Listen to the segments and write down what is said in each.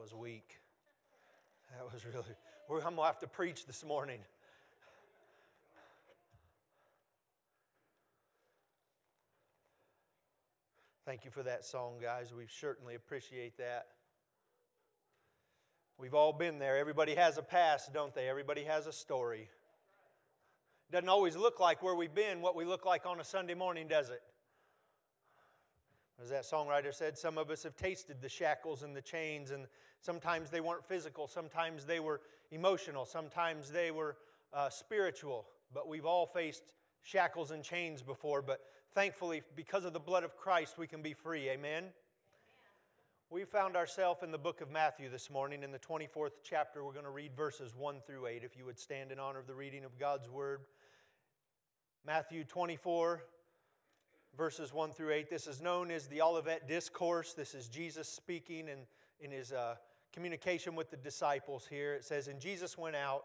was weak. That was really, I'm going to have to preach this morning. Thank you for that song, guys. We certainly appreciate that. We've all been there. Everybody has a past, don't they? Everybody has a story. Doesn't always look like where we've been what we look like on a Sunday morning, does it? As that songwriter said, some of us have tasted the shackles and the chains, and sometimes they weren't physical, sometimes they were emotional, sometimes they were uh, spiritual. But we've all faced shackles and chains before. But thankfully, because of the blood of Christ, we can be free. Amen? Amen. We found ourselves in the book of Matthew this morning in the 24th chapter. We're going to read verses 1 through 8. If you would stand in honor of the reading of God's word. Matthew 24, verses 1 through 8. This is known as the Olivet Discourse. This is Jesus speaking in, in his uh, communication with the disciples here. It says, And Jesus went out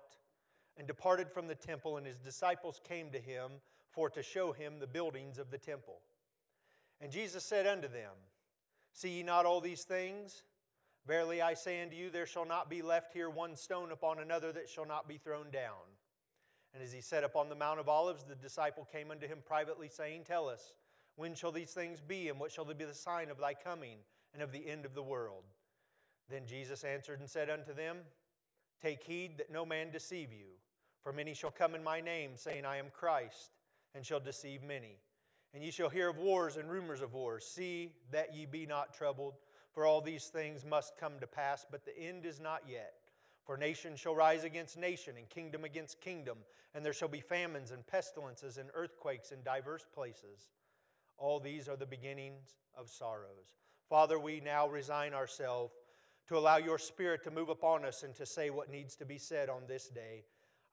and departed from the temple, and his disciples came to him for to show him the buildings of the temple. And Jesus said unto them, See ye not all these things? Verily I say unto you, there shall not be left here one stone upon another that shall not be thrown down. And as he sat upon the Mount of Olives, the disciple came unto him privately, saying, Tell us, when shall these things be, and what shall they be the sign of thy coming and of the end of the world? Then Jesus answered and said unto them, Take heed that no man deceive you, for many shall come in my name, saying, I am Christ, and shall deceive many. And ye shall hear of wars and rumors of wars. See that ye be not troubled, for all these things must come to pass, but the end is not yet. For nation shall rise against nation, and kingdom against kingdom, and there shall be famines and pestilences and earthquakes in divers places. All these are the beginnings of sorrows. Father, we now resign ourselves to allow your Spirit to move upon us and to say what needs to be said on this day.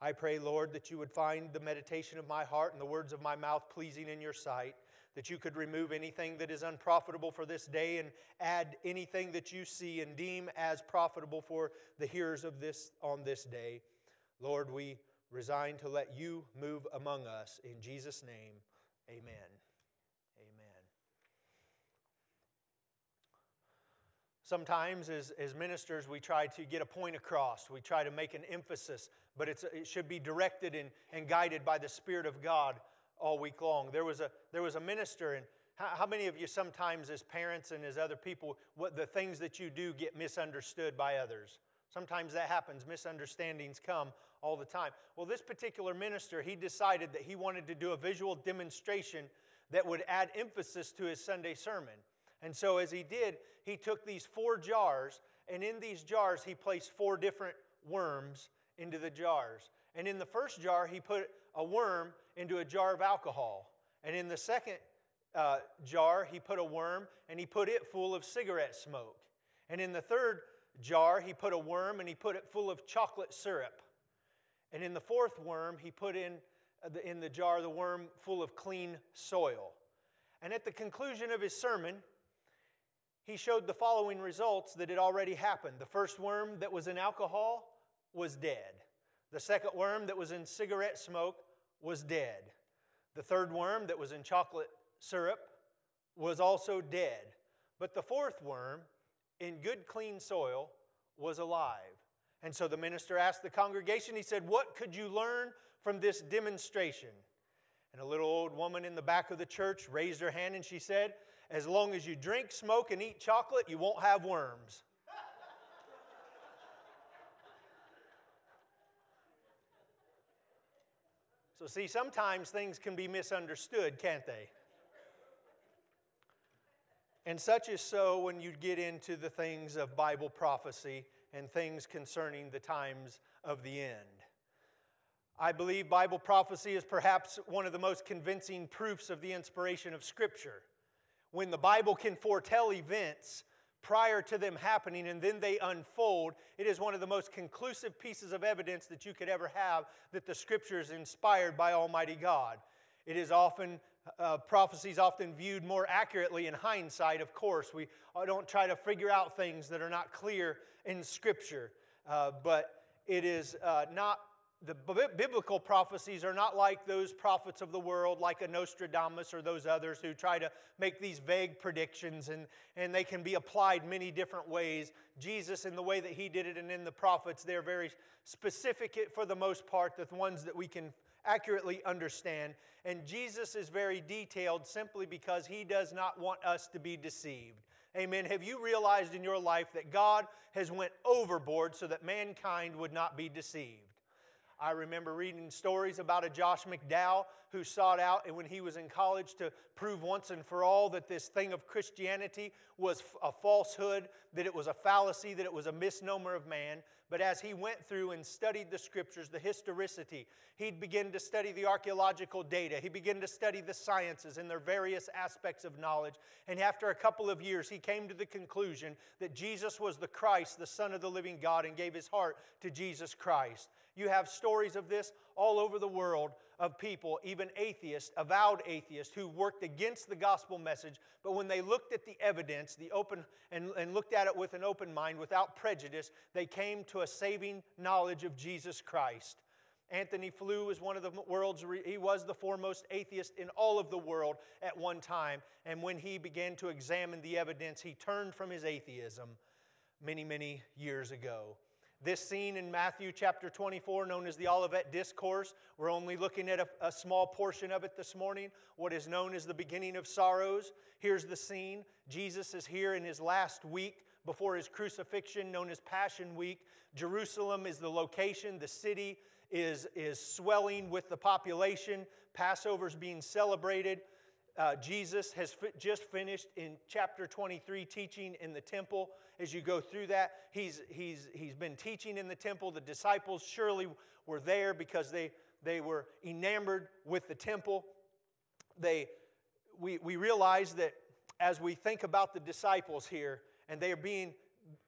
I pray, Lord, that you would find the meditation of my heart and the words of my mouth pleasing in your sight, that you could remove anything that is unprofitable for this day and add anything that you see and deem as profitable for the hearers of this on this day. Lord, we resign to let you move among us. In Jesus' name, amen. Sometimes, as, as ministers, we try to get a point across. We try to make an emphasis, but it's, it should be directed and, and guided by the Spirit of God all week long. There was a, there was a minister, and how, how many of you sometimes, as parents and as other people, what the things that you do get misunderstood by others? Sometimes that happens. Misunderstandings come all the time. Well, this particular minister, he decided that he wanted to do a visual demonstration that would add emphasis to his Sunday sermon. And so, as he did, he took these four jars, and in these jars, he placed four different worms into the jars. And in the first jar, he put a worm into a jar of alcohol. And in the second uh, jar, he put a worm and he put it full of cigarette smoke. And in the third jar, he put a worm and he put it full of chocolate syrup. And in the fourth worm, he put in, uh, the, in the jar the worm full of clean soil. And at the conclusion of his sermon, he showed the following results that had already happened. The first worm that was in alcohol was dead. The second worm that was in cigarette smoke was dead. The third worm that was in chocolate syrup was also dead. But the fourth worm, in good, clean soil, was alive. And so the minister asked the congregation, he said, What could you learn from this demonstration? And a little old woman in the back of the church raised her hand and she said, as long as you drink, smoke, and eat chocolate, you won't have worms. So, see, sometimes things can be misunderstood, can't they? And such is so when you get into the things of Bible prophecy and things concerning the times of the end. I believe Bible prophecy is perhaps one of the most convincing proofs of the inspiration of Scripture when the Bible can foretell events prior to them happening and then they unfold, it is one of the most conclusive pieces of evidence that you could ever have that the scripture is inspired by Almighty God. It is often, uh, prophecies often viewed more accurately in hindsight, of course. We don't try to figure out things that are not clear in scripture, uh, but it is uh, not the biblical prophecies are not like those prophets of the world, like a Nostradamus or those others who try to make these vague predictions and, and they can be applied many different ways. Jesus, in the way that he did it, and in the prophets, they're very specific for the most part, the ones that we can accurately understand. And Jesus is very detailed simply because he does not want us to be deceived. Amen. Have you realized in your life that God has went overboard so that mankind would not be deceived? I remember reading stories about a Josh McDowell who sought out, and when he was in college, to prove once and for all that this thing of Christianity was a falsehood, that it was a fallacy, that it was a misnomer of man. But as he went through and studied the scriptures, the historicity, he'd begin to study the archaeological data. He began to study the sciences and their various aspects of knowledge. And after a couple of years, he came to the conclusion that Jesus was the Christ, the Son of the living God, and gave his heart to Jesus Christ. You have stories of this all over the world of people, even atheists, avowed atheists, who worked against the gospel message, but when they looked at the evidence, the open and, and looked at it with an open mind, without prejudice, they came to a saving knowledge of Jesus Christ. Antony Flew was one of the world's, he was the foremost atheist in all of the world at one time. And when he began to examine the evidence, he turned from his atheism many, many years ago. This scene in Matthew chapter 24, known as the Olivet Discourse, we're only looking at a, a, small portion of it this morning, what is known as the beginning of sorrows. Here's the scene Jesus is here in his last week before his crucifixion, known as Passion Week. Jerusalem is the location, the city is, is swelling with the population. Passover's being celebrated. Uh, Jesus has fi- just finished in chapter 23 teaching in the temple. As you go through that, he's, he's, he's been teaching in the temple. The disciples surely were there because they, they were enamored with the temple. They, we, we realize that as we think about the disciples here, and they are being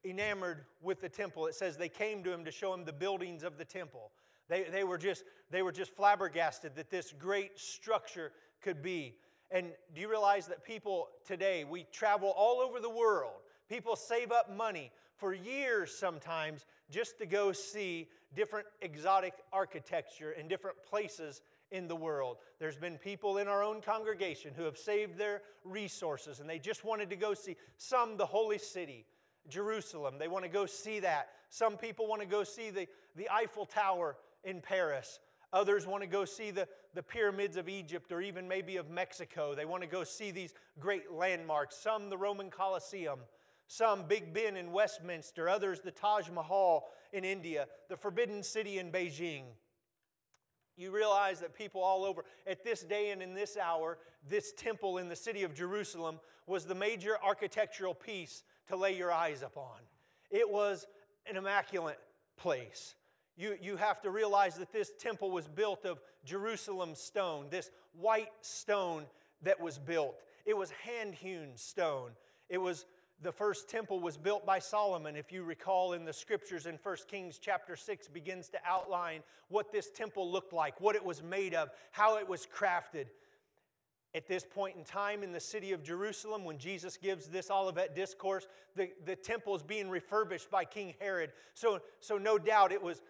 enamored with the temple, it says they came to him to show him the buildings of the temple. They, they, were just, they were just flabbergasted that this great structure could be. And do you realize that people today, we travel all over the world, people save up money for years sometimes just to go see different exotic architecture in different places in the world. There's been people in our own congregation who have saved their resources and they just wanted to go see some, the holy city, Jerusalem. They want to go see that. Some people want to go see the, the Eiffel Tower in Paris. Others want to go see the, the pyramids of Egypt or even maybe of Mexico. They want to go see these great landmarks. Some, the Roman Colosseum. Some, Big Ben in Westminster. Others, the Taj Mahal in India. The Forbidden City in Beijing. You realize that people all over, at this day and in this hour, this temple in the city of Jerusalem was the major architectural piece to lay your eyes upon. It was an immaculate place. You, you have to realize that this temple was built of Jerusalem stone, this white stone that was built. It was hand hewn stone. It was the first temple was built by Solomon. If you recall in the scriptures in 1 Kings chapter 6 begins to outline what this temple looked like, what it was made of, how it was crafted. At this point in time in the city of Jerusalem, when Jesus gives this Olivet discourse, the, the temple is being refurbished by King Herod. So, so no doubt it was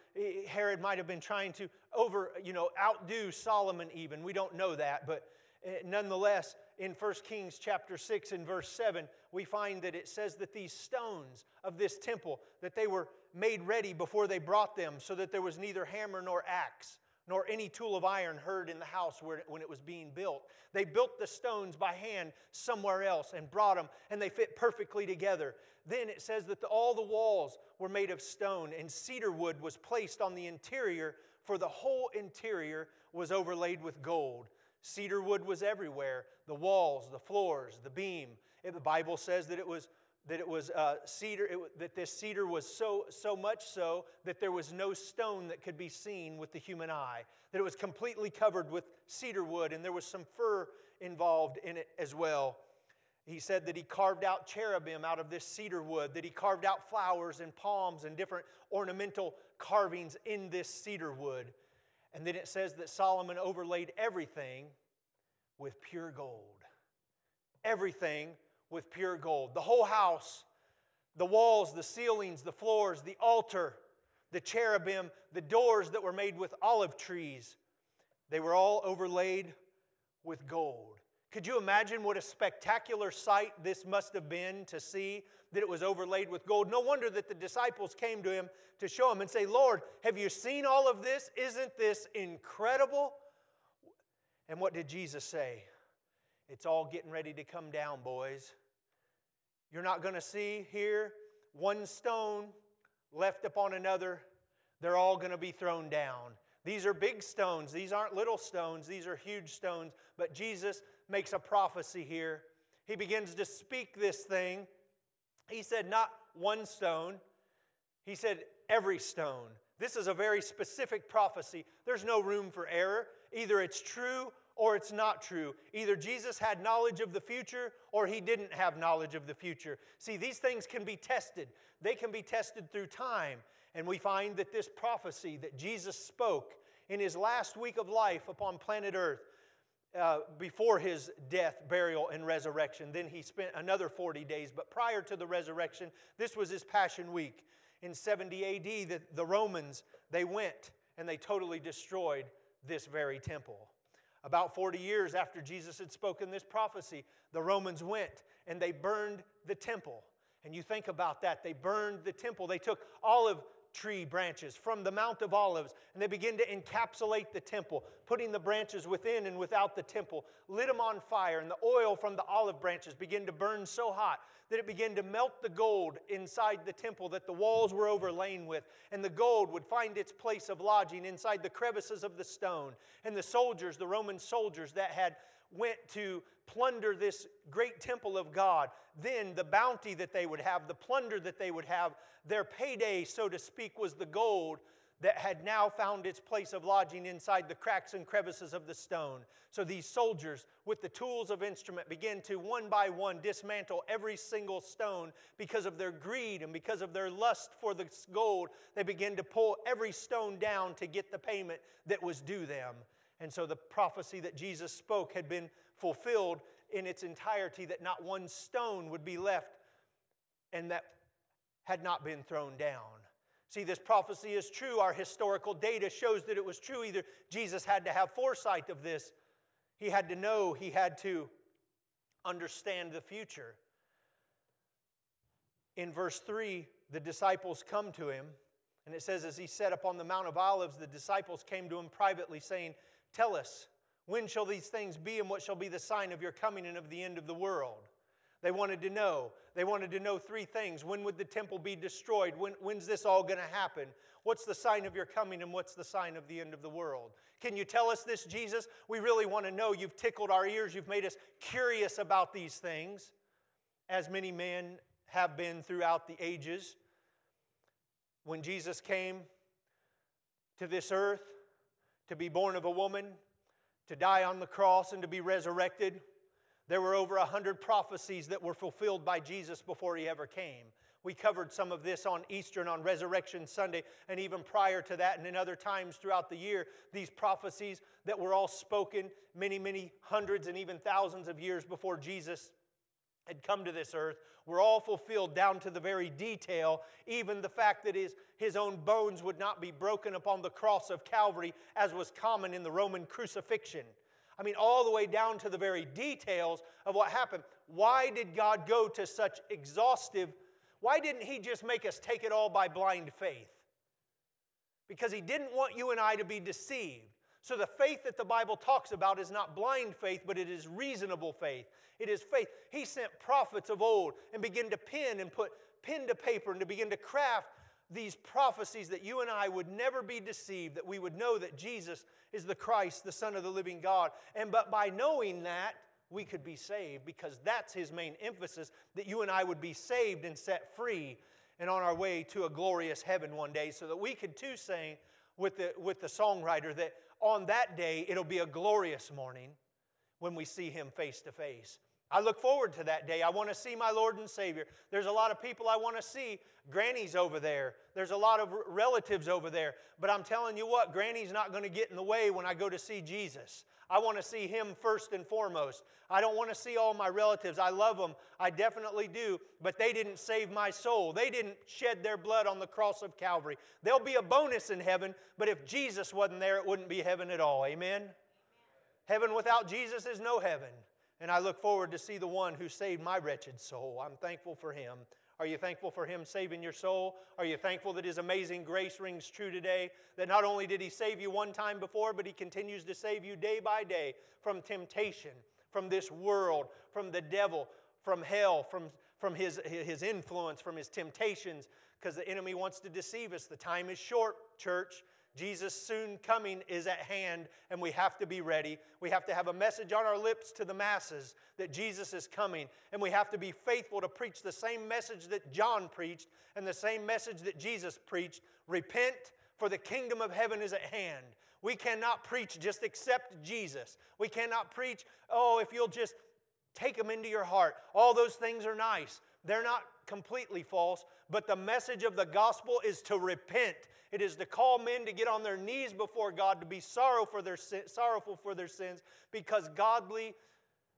Herod might have been trying to over, you know, outdo Solomon even. We don't know that, but eh, nonetheless, in 1 Kings chapter 6 and verse 7, we find that it says that these stones of this temple, that they were made ready before they brought them, so that there was neither hammer nor axe nor any tool of iron heard in the house where, when it was being built. They built the stones by hand somewhere else and brought them, and they fit perfectly together. Then it says that the, all the walls were made of stone, and cedar wood was placed on the interior, for the whole interior was overlaid with gold. Cedar wood was everywhere the walls, the floors, the beam. the Bible says that it was that it was uh, cedar, it, that this cedar was so, so much so that there was no stone that could be seen with the human eye, that it was completely covered with cedar wood, and there was some fir involved in it as well. He said that he carved out cherubim out of this cedar wood, that he carved out flowers and palms and different ornamental carvings in this cedar wood. And then it says that Solomon overlaid everything with pure gold. Everything with pure gold. The whole house, the walls, the ceilings, the floors, the altar, the cherubim, the doors that were made with olive trees, they were all overlaid with gold. Could you imagine what a spectacular sight this must have been to see that it was overlaid with gold? No wonder that the disciples came to him to show him and say, Lord, have you seen all of this? Isn't this incredible? And what did Jesus say? It's all getting ready to come down, boys. You're not going to see here one stone left upon another. They're all going to be thrown down. These are big stones. These aren't little stones. These are huge stones. But Jesus makes a prophecy here. He begins to speak this thing. He said, not one stone, he said, every stone. This is a very specific prophecy. There's no room for error. Either it's true or it's not true. Either Jesus had knowledge of the future or he didn't have knowledge of the future. See, these things can be tested, they can be tested through time. And we find that this prophecy that Jesus spoke in his last week of life upon planet Earth, uh, before his death, burial, and resurrection. Then he spent another 40 days. But prior to the resurrection, this was his Passion Week. In 70 AD, the, the Romans, they went and they totally destroyed this very temple. About 40 years after Jesus had spoken this prophecy, the Romans went and they burned the temple. And you think about that. They burned the temple. They took olive tree branches from the Mount of Olives and they begin to encapsulate the temple, putting the branches within and without the temple, lit them on fire, and the oil from the olive branches began to burn so hot that it began to melt the gold inside the temple that the walls were overlain with. And the gold would find its place of lodging inside the crevices of the stone. And the soldiers, the Roman soldiers that had went to plunder this great temple of God, then the bounty that they would have, the plunder that they would have, their payday, so to speak, was the gold that had now found its place of lodging inside the cracks and crevices of the stone. So these soldiers, with the tools of instrument, began to one by one dismantle every single stone because of their greed and because of their lust for the gold. They began to pull every stone down to get the payment that was due them. And so the prophecy that Jesus spoke had been fulfilled in its entirety that not one stone would be left and that had not been thrown down. See, this prophecy is true. Our historical data shows that it was true. Either Jesus had to have foresight of this, he had to know, he had to understand the future. In verse 3, the disciples come to him, and it says, As he sat upon the Mount of Olives, the disciples came to him privately, saying, Tell us, when shall these things be, and what shall be the sign of your coming and of the end of the world? They wanted to know. They wanted to know three things. When would the temple be destroyed? When, when's this all going to happen? What's the sign of your coming and what's the sign of the end of the world? Can you tell us this, Jesus? We really want to know. You've tickled our ears. You've made us curious about these things, as many men have been throughout the ages. When Jesus came to this earth to be born of a woman, to die on the cross, and to be resurrected, there were over a hundred prophecies that were fulfilled by Jesus before he ever came. We covered some of this on Easter and on Resurrection Sunday, and even prior to that, and in other times throughout the year. These prophecies that were all spoken many, many hundreds and even thousands of years before Jesus had come to this earth were all fulfilled down to the very detail, even the fact that his, his own bones would not be broken upon the cross of Calvary, as was common in the Roman crucifixion. I mean, all the way down to the very details of what happened. Why did God go to such exhaustive? Why didn't He just make us take it all by blind faith? Because He didn't want you and I to be deceived. So the faith that the Bible talks about is not blind faith, but it is reasonable faith. It is faith. He sent prophets of old and began to pen and put pen to paper and to begin to craft these prophecies that you and I would never be deceived, that we would know that Jesus is the Christ, the Son of the living God. And but by knowing that, we could be saved because that's his main emphasis that you and I would be saved and set free and on our way to a glorious heaven one day so that we could too sing with the, with the songwriter that on that day it'll be a glorious morning when we see him face to face. I look forward to that day. I want to see my Lord and Savior. There's a lot of people I want to see. Granny's over there. There's a lot of relatives over there. But I'm telling you what, Granny's not going to get in the way when I go to see Jesus. I want to see Him first and foremost. I don't want to see all my relatives. I love them. I definitely do. But they didn't save my soul. They didn't shed their blood on the cross of Calvary. There'll be a bonus in heaven, but if Jesus wasn't there, it wouldn't be heaven at all. Amen? Amen. Heaven without Jesus is no heaven. And I look forward to see the one who saved my wretched soul. I'm thankful for him. Are you thankful for him saving your soul? Are you thankful that his amazing grace rings true today? That not only did he save you one time before, but he continues to save you day by day from temptation, from this world, from the devil, from hell, from, from his, his influence, from his temptations, because the enemy wants to deceive us. The time is short, church. Jesus' soon coming is at hand, and we have to be ready. We have to have a message on our lips to the masses that Jesus is coming, and we have to be faithful to preach the same message that John preached and the same message that Jesus preached repent, for the kingdom of heaven is at hand. We cannot preach just accept Jesus. We cannot preach, oh, if you'll just take him into your heart. All those things are nice. They're not completely false, but the message of the gospel is to repent. It is to call men to get on their knees before God to be sorrow for their, sorrowful for their sins because godly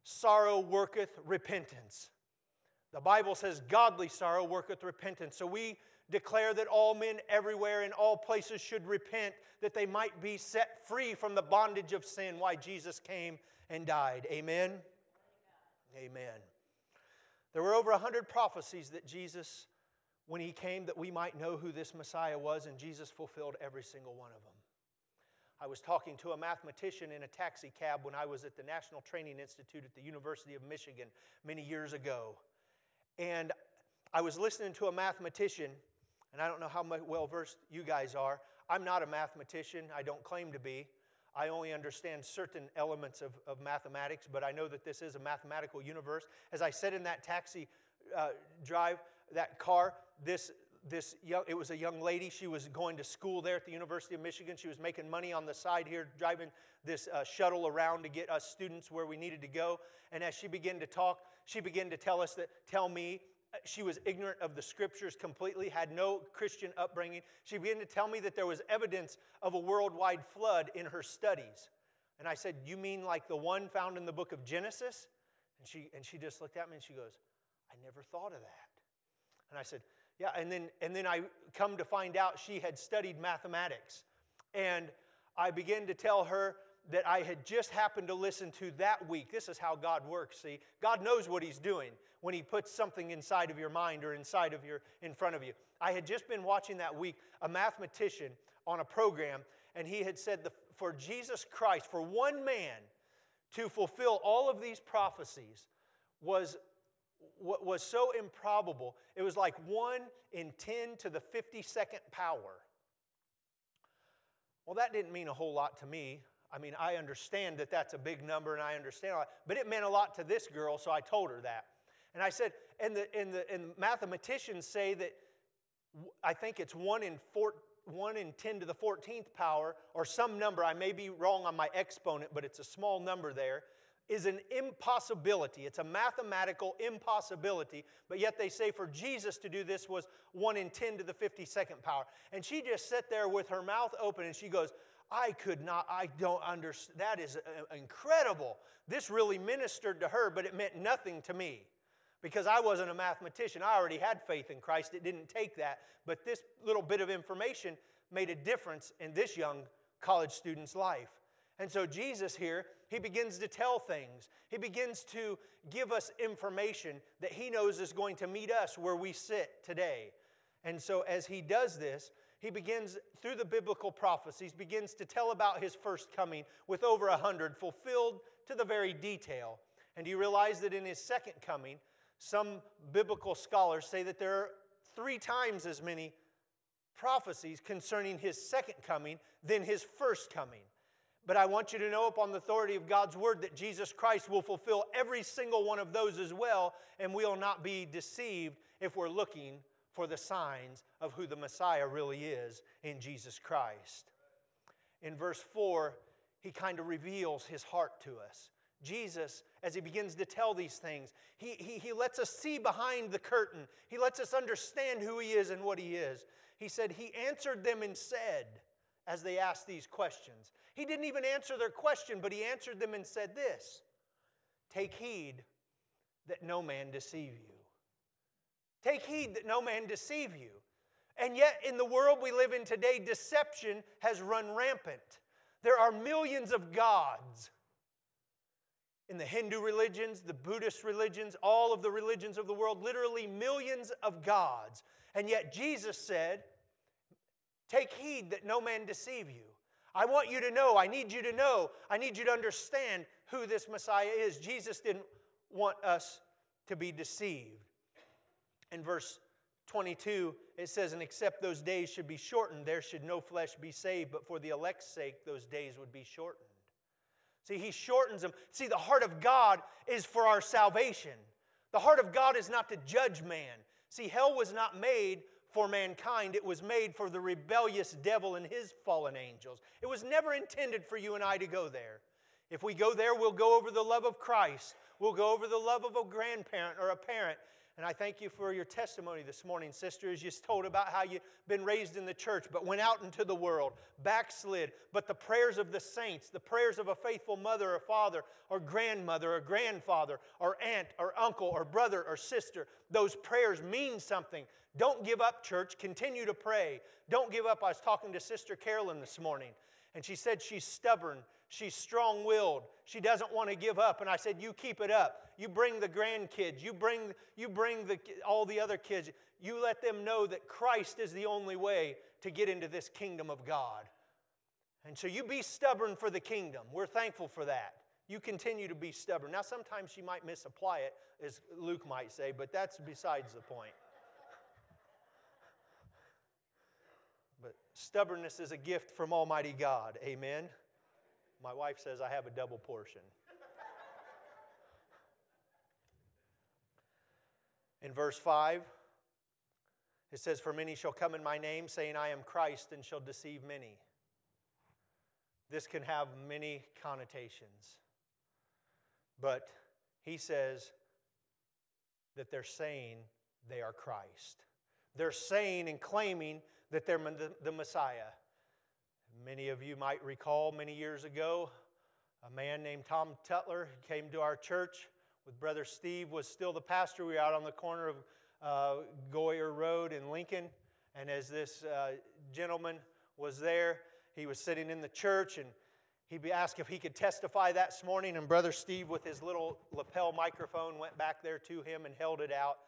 sorrow worketh repentance. The Bible says godly sorrow worketh repentance. So we declare that all men everywhere in all places should repent that they might be set free from the bondage of sin why Jesus came and died. Amen. Amen. There were over 100 prophecies that Jesus, when he came, that we might know who this Messiah was, and Jesus fulfilled every single one of them. I was talking to a mathematician in a taxi cab when I was at the National Training Institute at the University of Michigan many years ago. And I was listening to a mathematician, and I don't know how well versed you guys are. I'm not a mathematician, I don't claim to be. I only understand certain elements of, of mathematics, but I know that this is a mathematical universe. As I said in that taxi uh, drive, that car, this, this young, it was a young lady. She was going to school there at the University of Michigan. She was making money on the side here, driving this uh, shuttle around to get us students where we needed to go. And as she began to talk, she began to tell us that, tell me she was ignorant of the scriptures completely, had no Christian upbringing. She began to tell me that there was evidence of a worldwide flood in her studies. And I said, You mean like the one found in the book of Genesis? And she, and she just looked at me and she goes, I never thought of that. And I said, Yeah. And then, and then I come to find out she had studied mathematics. And I began to tell her that I had just happened to listen to that week. This is how God works, see? God knows what He's doing when He puts something inside of your mind or inside of your, in front of you. I had just been watching that week a mathematician on a program, and he had said, the, for Jesus Christ, for one man to fulfill all of these prophecies was, was so improbable. It was like 1 in 10 to the 52nd power. Well, that didn't mean a whole lot to me. I mean, I understand that that's a big number and I understand a lot, but it meant a lot to this girl, so I told her that. And I said, and the, and the, and mathematicians say that I think it's 1 in, four, 1 in 10 to the 14th power, or some number, I may be wrong on my exponent, but it's a small number there, is an impossibility. It's a mathematical impossibility, but yet they say for Jesus to do this was 1 in 10 to the 52nd power. And she just sat there with her mouth open and she goes, I could not, I don't understand. That is uh, incredible. This really ministered to her, but it meant nothing to me because I wasn't a mathematician. I already had faith in Christ. It didn't take that. But this little bit of information made a difference in this young college student's life. And so Jesus here, he begins to tell things. He begins to give us information that he knows is going to meet us where we sit today. And so as he does this, he begins, through the biblical prophecies, begins to tell about his first coming with over a hundred, fulfilled to the very detail. And you realize that in his second coming, some biblical scholars say that there are three times as many prophecies concerning his second coming than his first coming. But I want you to know, upon the authority of God's word, that Jesus Christ will fulfill every single one of those as well, and we will not be deceived if we're looking for the signs of who the Messiah really is in Jesus Christ. In verse 4, he kind of reveals his heart to us. Jesus, as he begins to tell these things, he, he, he lets us see behind the curtain. He lets us understand who he is and what he is. He said, He answered them and said, as they asked these questions. He didn't even answer their question, but he answered them and said this Take heed that no man deceive you. Take heed that no man deceive you. And yet, in the world we live in today, deception has run rampant. There are millions of gods. In the Hindu religions, the Buddhist religions, all of the religions of the world, literally millions of gods. And yet, Jesus said, Take heed that no man deceive you. I want you to know, I need you to know, I need you to understand who this Messiah is. Jesus didn't want us to be deceived. In verse 22, it says, And except those days should be shortened, there should no flesh be saved, but for the elect's sake, those days would be shortened. See, he shortens them. See, the heart of God is for our salvation. The heart of God is not to judge man. See, hell was not made for mankind, it was made for the rebellious devil and his fallen angels. It was never intended for you and I to go there. If we go there, we'll go over the love of Christ. We'll go over the love of a grandparent or a parent. And I thank you for your testimony this morning, sister, as you told about how you've been raised in the church, but went out into the world, backslid. But the prayers of the saints, the prayers of a faithful mother or father or grandmother or grandfather or aunt or uncle or brother or sister, those prayers mean something. Don't give up, church. Continue to pray. Don't give up. I was talking to Sister Carolyn this morning, and she said she's stubborn. She's strong willed. She doesn't want to give up. And I said, You keep it up. You bring the grandkids. You bring, you bring the, all the other kids. You let them know that Christ is the only way to get into this kingdom of God. And so you be stubborn for the kingdom. We're thankful for that. You continue to be stubborn. Now, sometimes she might misapply it, as Luke might say, but that's besides the point. But stubbornness is a gift from Almighty God. Amen. My wife says I have a double portion. In verse 5, it says, For many shall come in my name, saying, I am Christ, and shall deceive many. This can have many connotations. But he says that they're saying they are Christ. They're saying and claiming that they're the Messiah. Many of you might recall many years ago, a man named Tom Tutler came to our church with Brother Steve, was still the pastor. We were out on the corner of uh, Goyer Road in Lincoln. And as this uh, gentleman was there, he was sitting in the church and he asked if he could testify that morning. And Brother Steve, with his little lapel microphone, went back there to him and held it out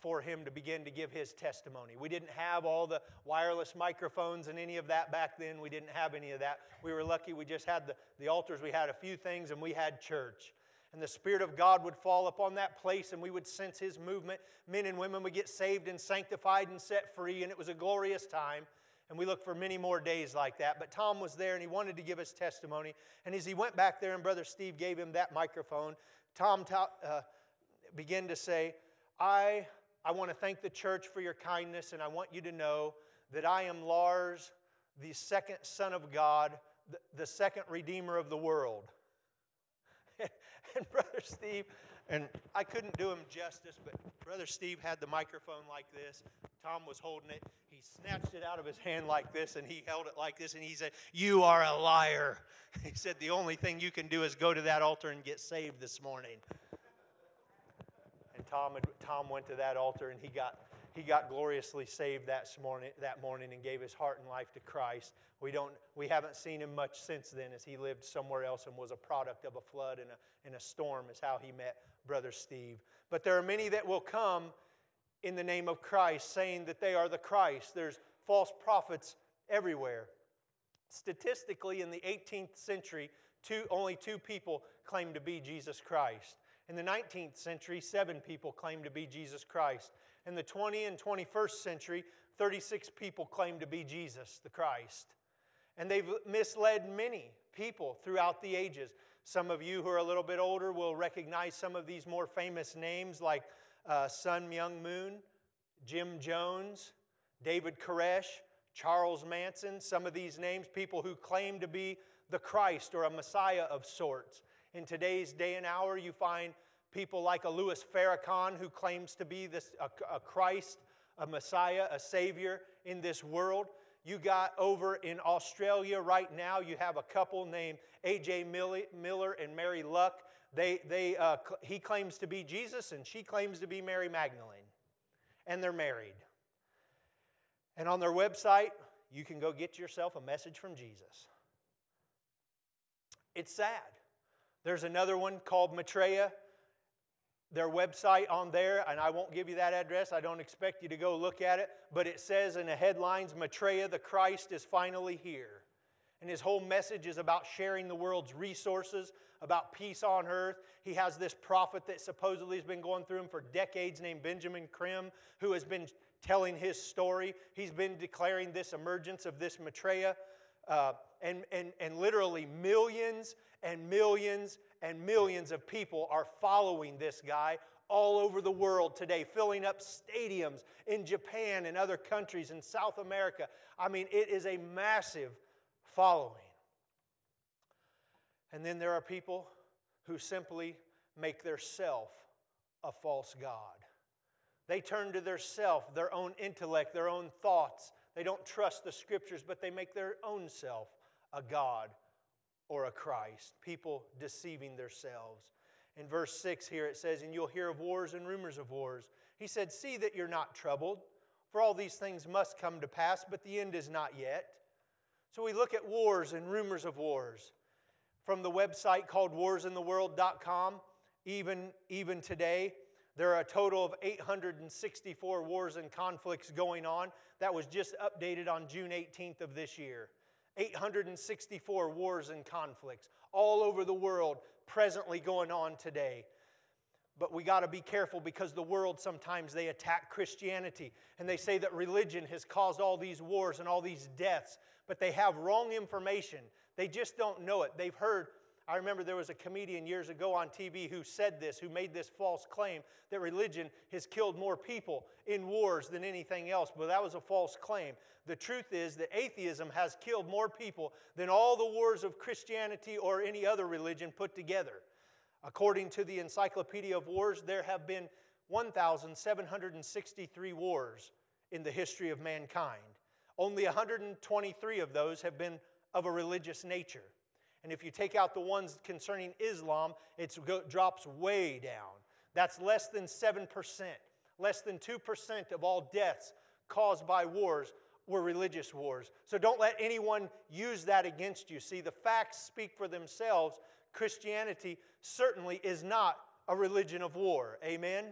for him to begin to give his testimony. We didn't have all the wireless microphones and any of that back then. We didn't have any of that. We were lucky we just had the, the altars, we had a few things, and we had church. And the Spirit of God would fall upon that place, and we would sense His movement. Men and women would get saved and sanctified and set free, and it was a glorious time. And we looked for many more days like that. But Tom was there, and he wanted to give his testimony. And as he went back there, and Brother Steve gave him that microphone, Tom ta- uh, began to say, I I want to thank the church for your kindness, and I want you to know that I am Lars, the second Son of God, the, second Redeemer of the world. and Brother Steve, and I couldn't do him justice, but Brother Steve had the microphone like this. Tom was holding it. He snatched it out of his hand like this, and he held it like this, and he said, You are a liar. He said, The only thing you can do is go to that altar and get saved this morning. Tom, had, Tom went to that altar and he got, he got gloriously saved that morning, that morning and gave his heart and life to Christ. We, don't, we haven't seen him much since then as he lived somewhere else and was a product of a flood and a, and a storm, is how he met Brother Steve. But there are many that will come in the name of Christ saying that they are the Christ. There's false prophets everywhere. Statistically, in the 18th century, two, only two people claimed to be Jesus Christ. In the 19th century, seven people claimed to be Jesus Christ. In the 20th and 21st century, 36 people claimed to be Jesus, the Christ. And they've misled many people throughout the ages. Some of you who are a little bit older will recognize some of these more famous names like uh, Sun Myung Moon, Jim Jones, David Koresh, Charles Manson. Some of these names, people who claim to be the Christ or a Messiah of sorts. In today's day and hour, you find people like a Louis Farrakhan who claims to be this, a, a Christ, a Messiah, a Savior in this world. You got over in Australia right now, you have a couple named A.J. Miller and Mary Luck. They, they, uh, he claims to be Jesus and she claims to be Mary Magdalene. And they're married. And on their website, you can go get yourself a message from Jesus. It's sad. There's another one called Maitreya. Their website on there, and I won't give you that address. I don't expect you to go look at it, but it says in the headlines Maitreya, the Christ is finally here. And his whole message is about sharing the world's resources, about peace on earth. He has this prophet that supposedly has been going through him for decades named Benjamin Creme, who has been telling his story. He's been declaring this emergence of this Maitreya. Uh, and, and, and literally millions and millions and millions of people are following this guy all over the world today, filling up stadiums in Japan and other countries in South America. I mean, it is a massive following. And then there are people who simply make their self a false God. They turn to their self, their own intellect, their own thoughts. They don't trust the scriptures, but they make their own self a God or a Christ. People deceiving themselves. In verse 6 here it says, And you'll hear of wars and rumors of wars. He said, See that you're not troubled, for all these things must come to pass, but the end is not yet. So we look at wars and rumors of wars. From the website called warsintheworld.com, even, even today, there are a total of 864 wars and conflicts going on. That was just updated on June 18th of this year. 864 wars and conflicts all over the world presently going on today. But we got to be careful because the world sometimes they attack Christianity and they say that religion has caused all these wars and all these deaths, but they have wrong information. They just don't know it. They've heard I remember there was a comedian years ago on TV who said this, who made this false claim that religion has killed more people in wars than anything else, but that was a false claim. The truth is that atheism has killed more people than all the wars of Christianity or any other religion put together. According to the Encyclopedia of Wars, there have been 1,763 wars in the history of mankind. Only 123 of those have been of a religious nature. And if you take out the ones concerning Islam, it drops way down. That's less than 7%. Less than 2% of all deaths caused by wars were religious wars. So don't let anyone use that against you. See, the facts speak for themselves. Christianity certainly is not a religion of war. Amen?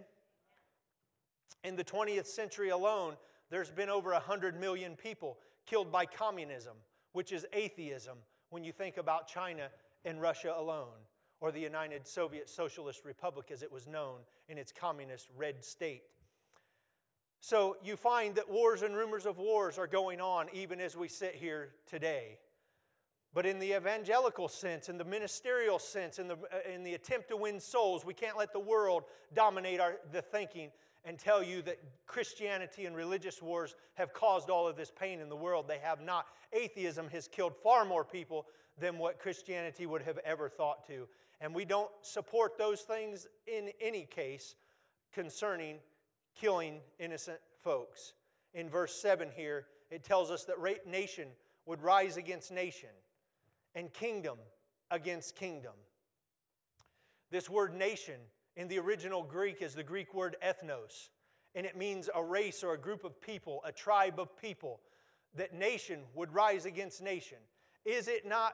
In the 20th century alone, there's been over 100 million people killed by communism, which is atheism, when you think about China and Russia alone, or the United Soviet Socialist Republic as it was known in its communist red state. So you find that wars and rumors of wars are going on even as we sit here today. But in the evangelical sense, in the ministerial sense, in the, uh, in the attempt to win souls, we can't let the world dominate our, the thinking and tell you that Christianity and religious wars have caused all of this pain in the world. They have not. Atheism has killed far more people than what Christianity would have ever thought to. And we don't support those things in any case concerning killing innocent folks. In verse 7 here, it tells us that nation would rise against nation and kingdom against kingdom. This word nation in the original Greek is the Greek word ethnos, and it means a race or a group of people, a tribe of people, that nation would rise against nation. Is it not,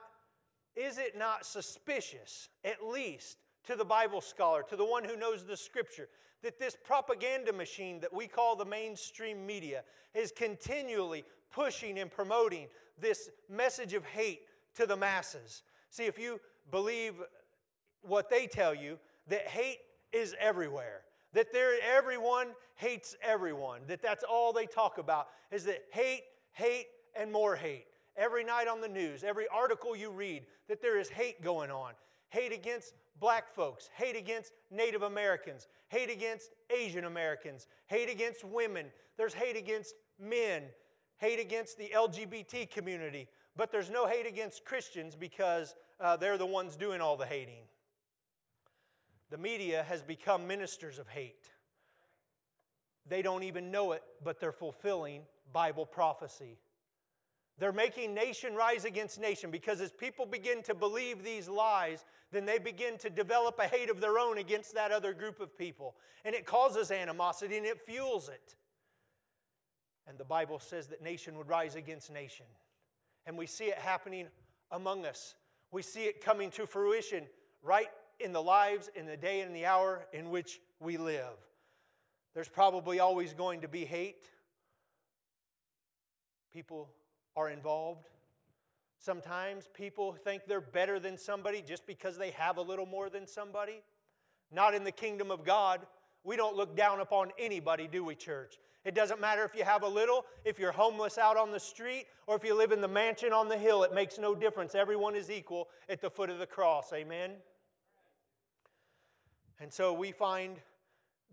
is it not suspicious, at least to the Bible scholar, to the one who knows the scripture, that this propaganda machine that we call the mainstream media is continually pushing and promoting this message of hate to the masses? See, if you believe what they tell you, that hate is everywhere. That there, everyone hates everyone. That that's all they talk about is that hate, hate, and more hate. Every night on the news, every article you read, that there is hate going on. Hate against black folks, hate against Native Americans, hate against Asian Americans, hate against women. There's hate against men, hate against the LGBT community. But there's no hate against Christians because uh, they're the ones doing all the hating. The media has become ministers of hate. They don't even know it, but they're fulfilling Bible prophecy. They're making nation rise against nation because as people begin to believe these lies, then they begin to develop a hate of their own against that other group of people. And it causes animosity and it fuels it. And the Bible says that nation would rise against nation. And we see it happening among us. We see it coming to fruition right in the lives, in the day and the hour in which we live. There's probably always going to be hate. People are involved. Sometimes people think they're better than somebody just because they have a little more than somebody. Not in the kingdom of God. We don't look down upon anybody, do we, church? It doesn't matter if you have a little, if you're homeless out on the street, or if you live in the mansion on the hill. It makes no difference. Everyone is equal at the foot of the cross. Amen? And so we find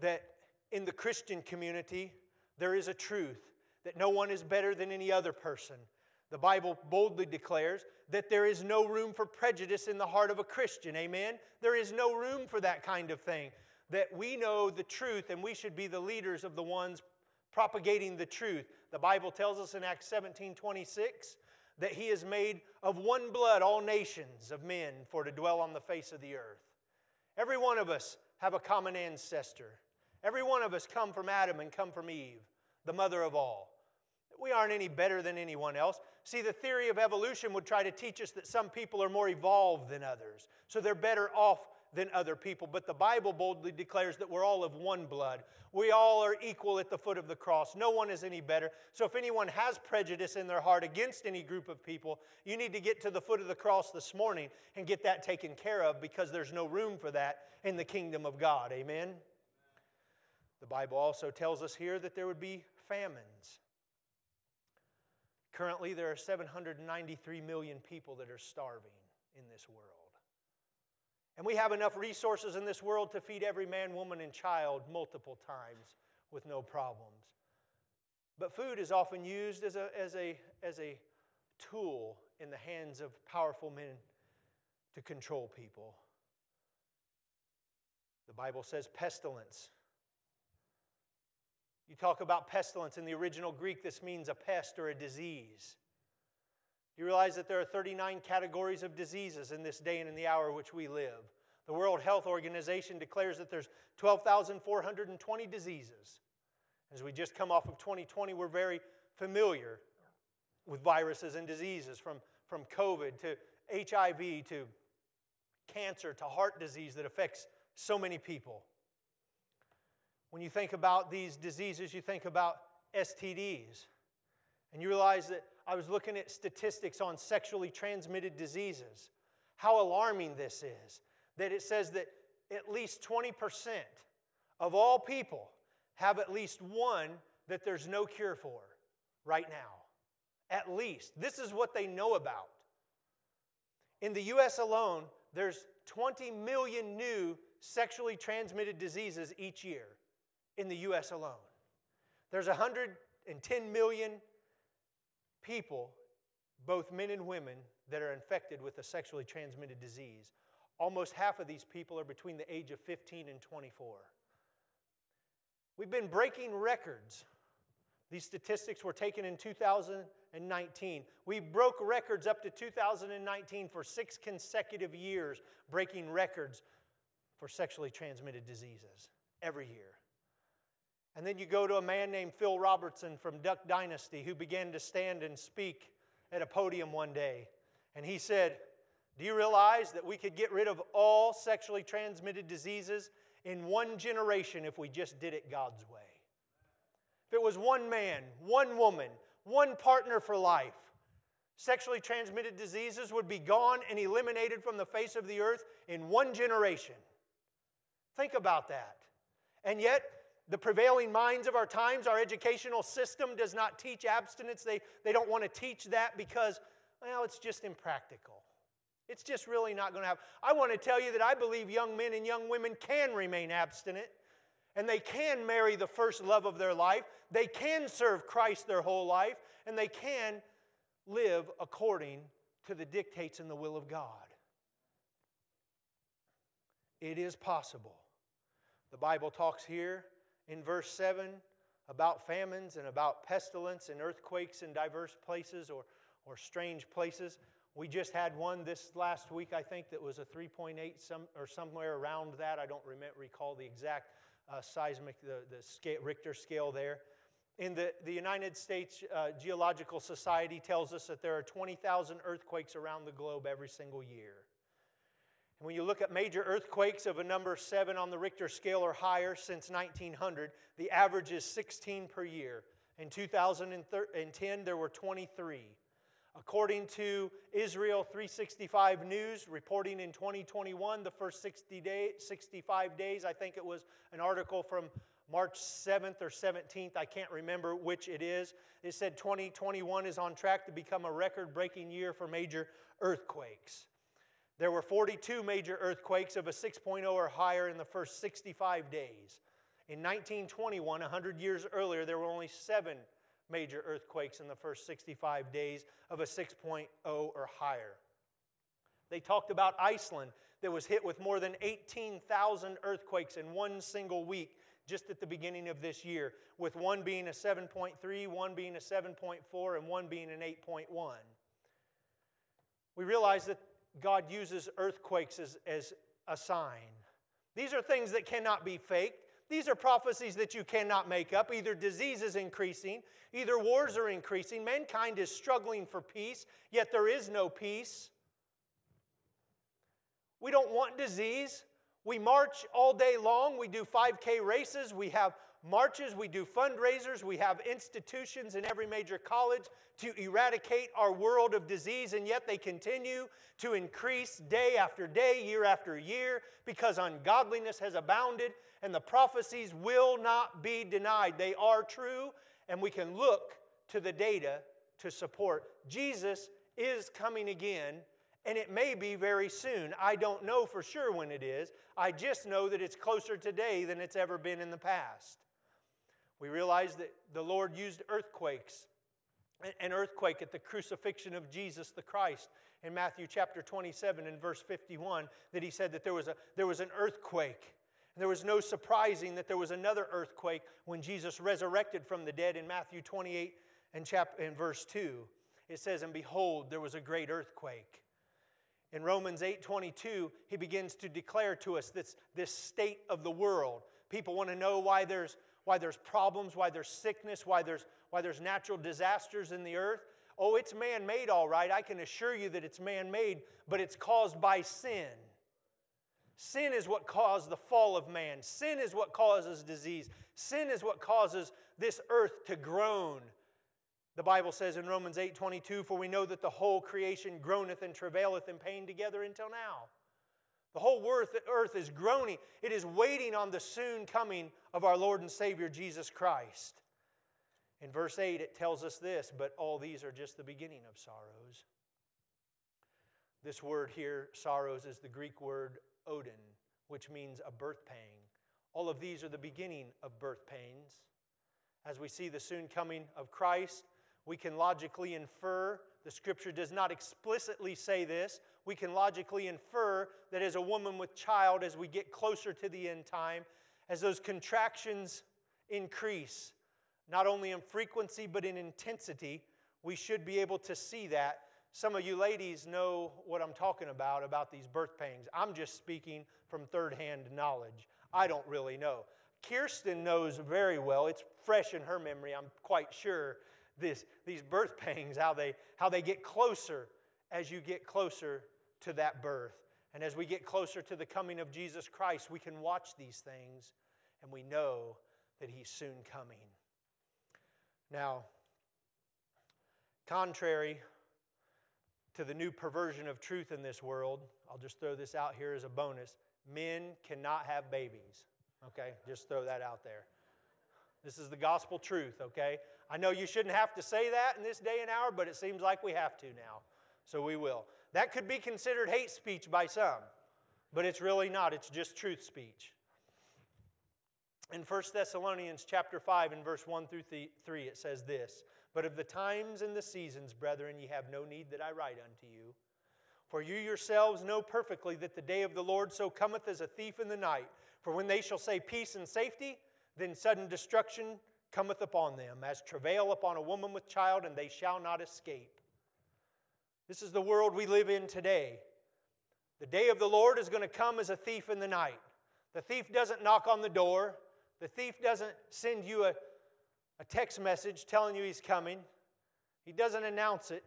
that in the Christian community, there is a truth that no one is better than any other person. The Bible boldly declares that there is no room for prejudice in the heart of a Christian. Amen? There is no room for that kind of thing. That we know the truth and we should be the leaders of the ones propagating the truth. The Bible tells us in Acts 17 26 that He has made of one blood all nations of men for to dwell on the face of the earth. Every one of us have a common ancestor. Every one of us come from Adam and come from Eve, the mother of all. We aren't any better than anyone else. See, the theory of evolution would try to teach us that some people are more evolved than others, so they're better off than other people. But the Bible boldly declares that we're all of one blood. We all are equal at the foot of the cross. No one is any better. So if anyone has prejudice in their heart against any group of people, you need to get to the foot of the cross this morning and get that taken care of because there's no room for that in the kingdom of God. Amen? The Bible also tells us here that there would be famines. Currently, there are 793 million people that are starving in this world. And we have enough resources in this world to feed every man, woman, and child multiple times with no problems. But food is often used as a, as a, as a tool in the hands of powerful men to control people. The Bible says pestilence you talk about pestilence in the original Greek, this means a pest or a disease. You realize that there are 39 categories of diseases in this day and in the hour which we live. The World Health Organization declares that there's 12,420 diseases. As we just come off of 2020, we're very familiar with viruses and diseases from, from COVID to HIV to cancer to heart disease that affects so many people. When you think about these diseases, you think about STDs. And you realize that I was looking at statistics on sexually transmitted diseases. How alarming this is that it says that at least 20% of all people have at least one that there's no cure for right now. At least. This is what they know about. In the US alone, there's 20 million new sexually transmitted diseases each year in the US alone. There's 110 million people, both men and women, that are infected with a sexually transmitted disease. Almost half of these people are between the age of 15 and 24. We've been breaking records. These statistics were taken in 2019. We broke records up to 2019 for six consecutive years, breaking records for sexually transmitted diseases every year. And then you go to a man named Phil Robertson from Duck Dynasty who began to stand and speak at a podium one day. And he said, Do you realize that we could get rid of all sexually transmitted diseases in one generation if we just did it God's way? If it was one man, one woman, one partner for life, sexually transmitted diseases would be gone and eliminated from the face of the earth in one generation. Think about that. And yet, the prevailing minds of our times, our educational system does not teach abstinence. They, they don't want to teach that because, well, it's just impractical. It's just really not going to happen. I want to tell you that I believe young men and young women can remain abstinent and they can marry the first love of their life. They can serve Christ their whole life and they can live according to the dictates and the will of God. It is possible. The Bible talks here in verse 7 about famines and about pestilence and earthquakes in diverse places or, or strange places. We just had one this last week, I think, that was a 3.8 some, or somewhere around that. I don't remember, recall the exact uh, seismic, the, the scale, Richter scale there. In the, the United States uh, Geological Society tells us that there are 20,000 earthquakes around the globe every single year. When you look at major earthquakes of a number seven on the Richter scale or higher since 1900, the average is 16 per year. In 2010, there were 23. According to Israel 365 News, reporting in 2021, the first 60 day, 65 days, I think it was an article from March 7th or 17th, I can't remember which it is. It said 2021 is on track to become a record breaking year for major earthquakes. There were 42 major earthquakes of a 6.0 or higher in the first 65 days. In 1921, 100 years earlier, there were only seven major earthquakes in the first 65 days of a 6.0 or higher. They talked about Iceland that was hit with more than 18,000 earthquakes in one single week just at the beginning of this year, with one being a 7.3, one being a 7.4, and one being an 8.1. We realize that God uses earthquakes as, as a sign. These are things that cannot be faked. These are prophecies that you cannot make up. Either disease is increasing, either wars are increasing. Mankind is struggling for peace, yet there is no peace. We don't want disease. We march all day long. We do 5K races. We have marches. We do fundraisers. We have institutions in every major college to eradicate our world of disease, and yet they continue to increase day after day, year after year, because ungodliness has abounded, and the prophecies will not be denied. They are true, and we can look to the data to support. Jesus is coming again and it may be very soon. I don't know for sure when it is. I just know that it's closer today than it's ever been in the past. We realize that the Lord used earthquakes, an earthquake at the crucifixion of Jesus the Christ in Matthew chapter 27 and verse 51, that he said that there was, a, there was an earthquake. and There was no surprising that there was another earthquake when Jesus resurrected from the dead in Matthew 28 and, chapter, and verse 2. It says, And behold, there was a great earthquake. In Romans 8:22, he begins to declare to us this, this state of the world. People want to know why there's, why there's problems, why there's sickness, why there's, why there's natural disasters in the earth. Oh, it's man made, all right. I can assure you that it's man made, but it's caused by sin. Sin is what caused the fall of man. Sin is what causes disease. Sin is what causes this earth to groan the Bible says in Romans 8 22, For we know that the whole creation groaneth and travaileth in pain together until now. The whole earth is groaning. It is waiting on the soon coming of our Lord and Savior Jesus Christ. In verse 8, it tells us this, but all these are just the beginning of sorrows. This word here, sorrows, is the Greek word odin, which means a birth pang. All of these are the beginning of birth pains. As we see the soon coming of Christ, we can logically infer, the scripture does not explicitly say this, we can logically infer that as a woman with child, as we get closer to the end time, as those contractions increase, not only in frequency but in intensity, we should be able to see that. Some of you ladies know what I'm talking about, about these birth pangs. I'm just speaking from third hand knowledge. I don't really know. Kirsten knows very well, it's fresh in her memory, I'm quite sure, this, these birth pangs, how they, how they get closer as you get closer to that birth. And as we get closer to the coming of Jesus Christ, we can watch these things and we know that He's soon coming. Now, contrary to the new perversion of truth in this world, I'll just throw this out here as a bonus men cannot have babies. Okay, just throw that out there. This is the gospel truth, okay? I know you shouldn't have to say that in this day and hour, but it seems like we have to now. So we will. That could be considered hate speech by some, but it's really not. It's just truth speech. In 1 Thessalonians chapter 5 and verse 1 through 3 it says this, "But of the times and the seasons, brethren, ye have no need that I write unto you, For you yourselves know perfectly that the day of the Lord so cometh as a thief in the night. For when they shall say peace and safety, then sudden destruction cometh upon them, as travail upon a woman with child, and they shall not escape. This is the world we live in today. The day of the Lord is going to come as a thief in the night. The thief doesn't knock on the door, the thief doesn't send you a, a text message telling you he's coming, he doesn't announce it.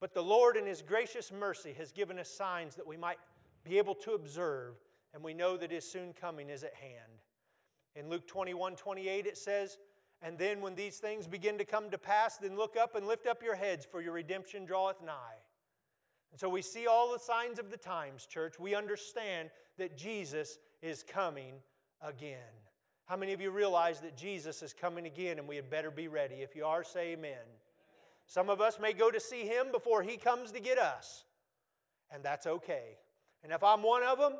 But the Lord, in His gracious mercy, has given us signs that we might be able to observe, and we know that His soon coming is at hand. In Luke 21 28, it says, And then when these things begin to come to pass, then look up and lift up your heads, for your redemption draweth nigh. And so we see all the signs of the times, church. We understand that Jesus is coming again. How many of you realize that Jesus is coming again and we had better be ready? If you are, say amen. Some of us may go to see him before he comes to get us, and that's okay. And if I'm one of them,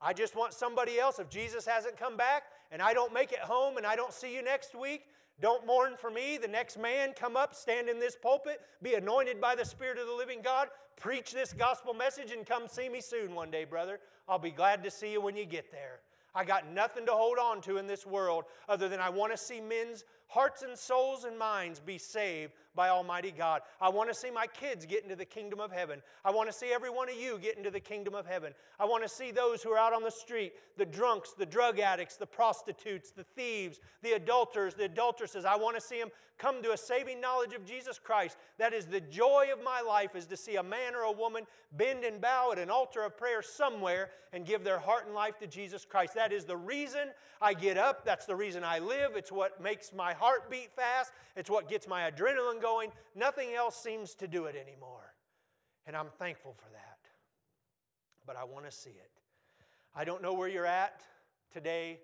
I just want somebody else. If Jesus hasn't come back and I don't make it home and I don't see you next week, don't mourn for me. The next man come up, stand in this pulpit, be anointed by the Spirit of the living God, preach this gospel message, and come see me soon one day, brother. I'll be glad to see you when you get there. I got nothing to hold on to in this world other than I want to see men's hearts and souls and minds be saved by Almighty God. I want to see my kids get into the kingdom of heaven. I want to see every one of you get into the kingdom of heaven. I want to see those who are out on the street the drunks, the drug addicts, the prostitutes, the thieves, the adulterers, the adulteresses. I want to see them come to a saving knowledge of Jesus Christ. That is the joy of my life is to see a man or a woman bend and bow at an altar of prayer somewhere and give their heart and life to Jesus Christ. That is the reason I get up. That's the reason I live. It's what makes my heart beat fast. It's what gets my adrenaline going. Nothing else seems to do it anymore. And I'm thankful for that. But I want to see it. I don't know where you're at today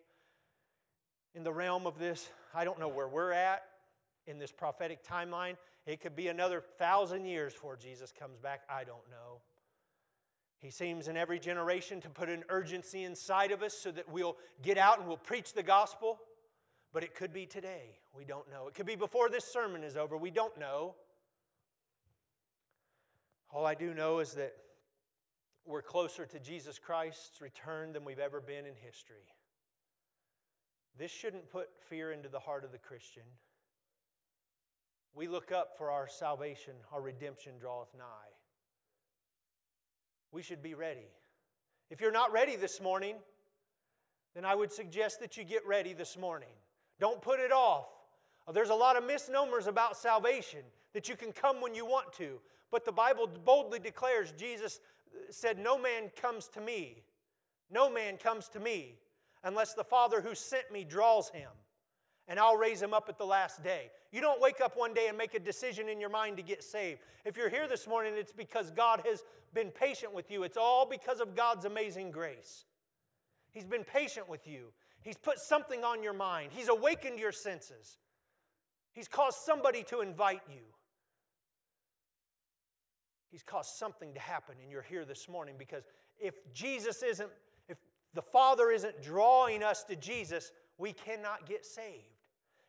in the realm of this. I don't know where we're at in this prophetic timeline. It could be another thousand years before Jesus comes back. I don't know. He seems in every generation to put an urgency inside of us so that we'll get out and we'll preach the gospel. But it could be today. We don't know. It could be before this sermon is over. We don't know. All I do know is that we're closer to Jesus Christ's return than we've ever been in history. This shouldn't put fear into the heart of the Christian. We look up for our salvation, our redemption draweth nigh. We should be ready. If you're not ready this morning, then I would suggest that you get ready this morning. Don't put it off. Uh, there's a lot of misnomers about salvation that you can come when you want to, but the Bible boldly declares Jesus said, No man comes to me. No man comes to me unless the Father who sent me draws him, and I'll raise him up at the last day. You don't wake up one day and make a decision in your mind to get saved. If you're here this morning, it's because God has been patient with you. It's all because of God's amazing grace. He's been patient with you. He's put something on your mind. He's awakened your senses. He's caused somebody to invite you. He's caused something to happen, and you're here this morning because if Jesus isn't, if the Father isn't drawing us to Jesus, we cannot get saved.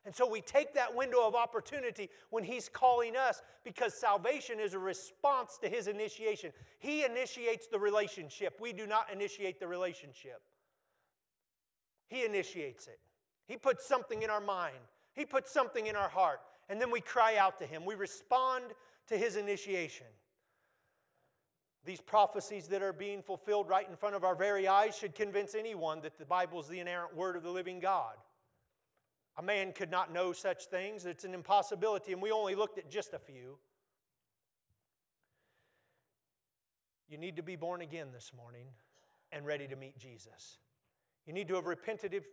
And so we take that window of opportunity when He's calling us because salvation is a response to His initiation. He initiates the relationship, we do not initiate the relationship. He initiates it. He puts something in our mind, He puts something in our heart, and then we cry out to Him. We respond to His initiation. These prophecies that are being fulfilled right in front of our very eyes should convince anyone that the Bible is the inerrant word of the living God. A man could not know such things, it's an impossibility, and we only looked at just a few. You need to be born again this morning and ready to meet Jesus. You need to have repented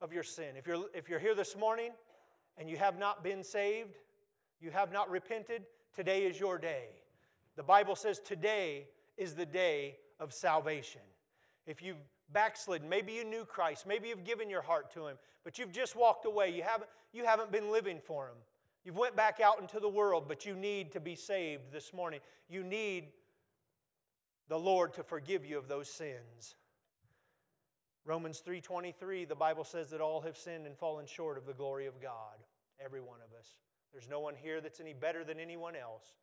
of your sin. If you're, if you're here this morning and you have not been saved, you have not repented, today is your day. The Bible says today is the day of salvation. If you've backslidden, maybe you knew Christ, maybe you've given your heart to Him, but you've just walked away. You haven't, you haven't been living for Him. You've went back out into the world, but you need to be saved this morning. You need the Lord to forgive you of those sins. Romans 3:23 the Bible says that all have sinned and fallen short of the glory of God every one of us there's no one here that's any better than anyone else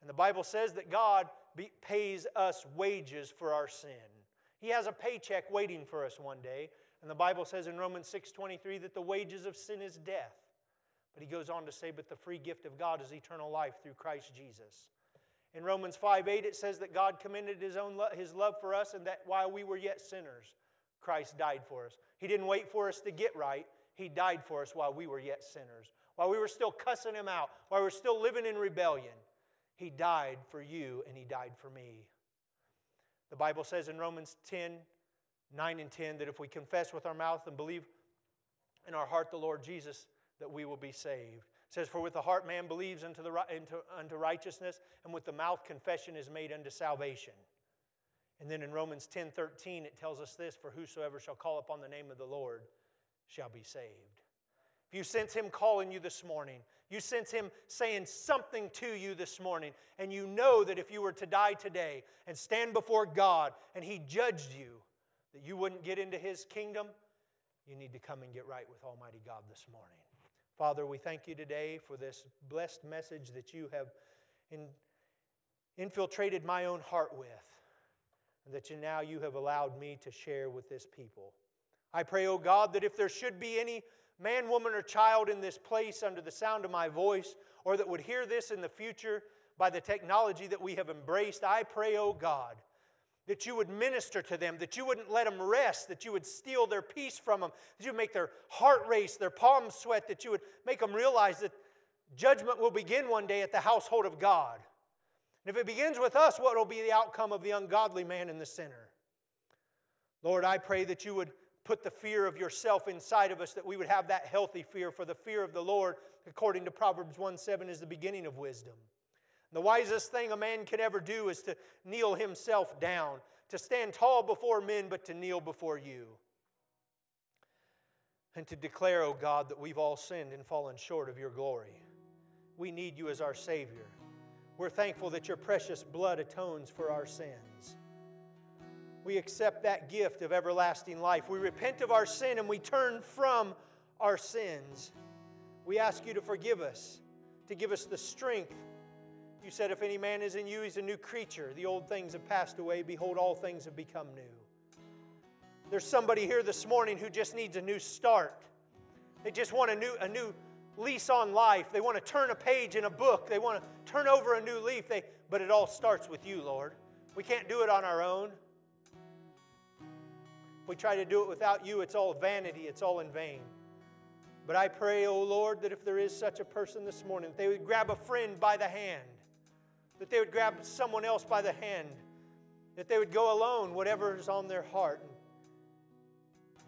And the Bible says that God be, pays us wages for our sin. He has a paycheck waiting for us one day. And the Bible says in Romans 6:23 that the wages of sin is death. But he goes on to say, but the free gift of God is eternal life through Christ Jesus. In Romans 5 8, it says that God commended his own lo- his love for us, and that while we were yet sinners, Christ died for us. He didn't wait for us to get right, He died for us while we were yet sinners. While we were still cussing Him out, while we were still living in rebellion, He died for you and He died for me. The Bible says in Romans 10 9 and 10 that if we confess with our mouth and believe in our heart the Lord Jesus, that we will be saved. It says, For with the heart man believes unto, the, unto, unto righteousness, and with the mouth confession is made unto salvation. And then in Romans 10 13, it tells us this For whosoever shall call upon the name of the Lord shall be saved. If you sense Him calling you this morning, you sense Him saying something to you this morning, and you know that if you were to die today and stand before God and He judged you, that you wouldn't get into His kingdom, you need to come and get right with Almighty God this morning. Father, we thank you today for this blessed message that you have in, infiltrated my own heart with, and that you, now you have allowed me to share with this people. I pray, O oh God, that if there should be any man, woman, or child in this place under the sound of my voice, or that would hear this in the future by the technology that we have embraced, I pray, O oh God, that you would minister to them, that you wouldn't let them rest, that you would steal their peace from them, that you would make their heart race, their palms sweat, that you would make them realize that judgment will begin one day at the household of God. And if it begins with us, what will be the outcome of the ungodly man and the sinner? Lord, I pray that you would put the fear of yourself inside of us, that we would have that healthy fear, for the fear of the Lord, according to Proverbs 1 7, is the beginning of wisdom. The wisest thing a man can ever do is to kneel himself down, to stand tall before men, but to kneel before you. And to declare, O oh God, that we've all sinned and fallen short of your glory. We need you as our Savior. We're thankful that your precious blood atones for our sins. We accept that gift of everlasting life. We repent of our sin and we turn from our sins. We ask you to forgive us, to give us the strength you said, If any man is in you, he's a new creature. The old things have passed away. Behold, all things have become new. There's somebody here this morning who just needs a new start. They just want a new, a new lease on life. They want to turn a page in a book. They want to turn over a new leaf. They, but it all starts with you, Lord. We can't do it on our own. If we try to do it without you, it's all vanity, it's all in vain. But I pray, O oh Lord, that if there is such a person this morning, that they would grab a friend by the hand that they would grab someone else by the hand, that they would go alone, whatever is on their heart, and,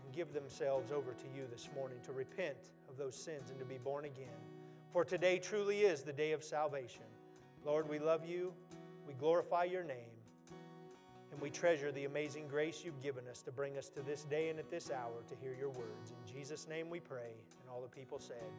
and give themselves over to you this morning to repent those sins and to be born again. For today truly is the day of salvation. Lord, we love you, we glorify your name, and we treasure the amazing grace you've given us to bring us to this day and at this hour to hear your words. In Jesus' name we pray, and all the people said,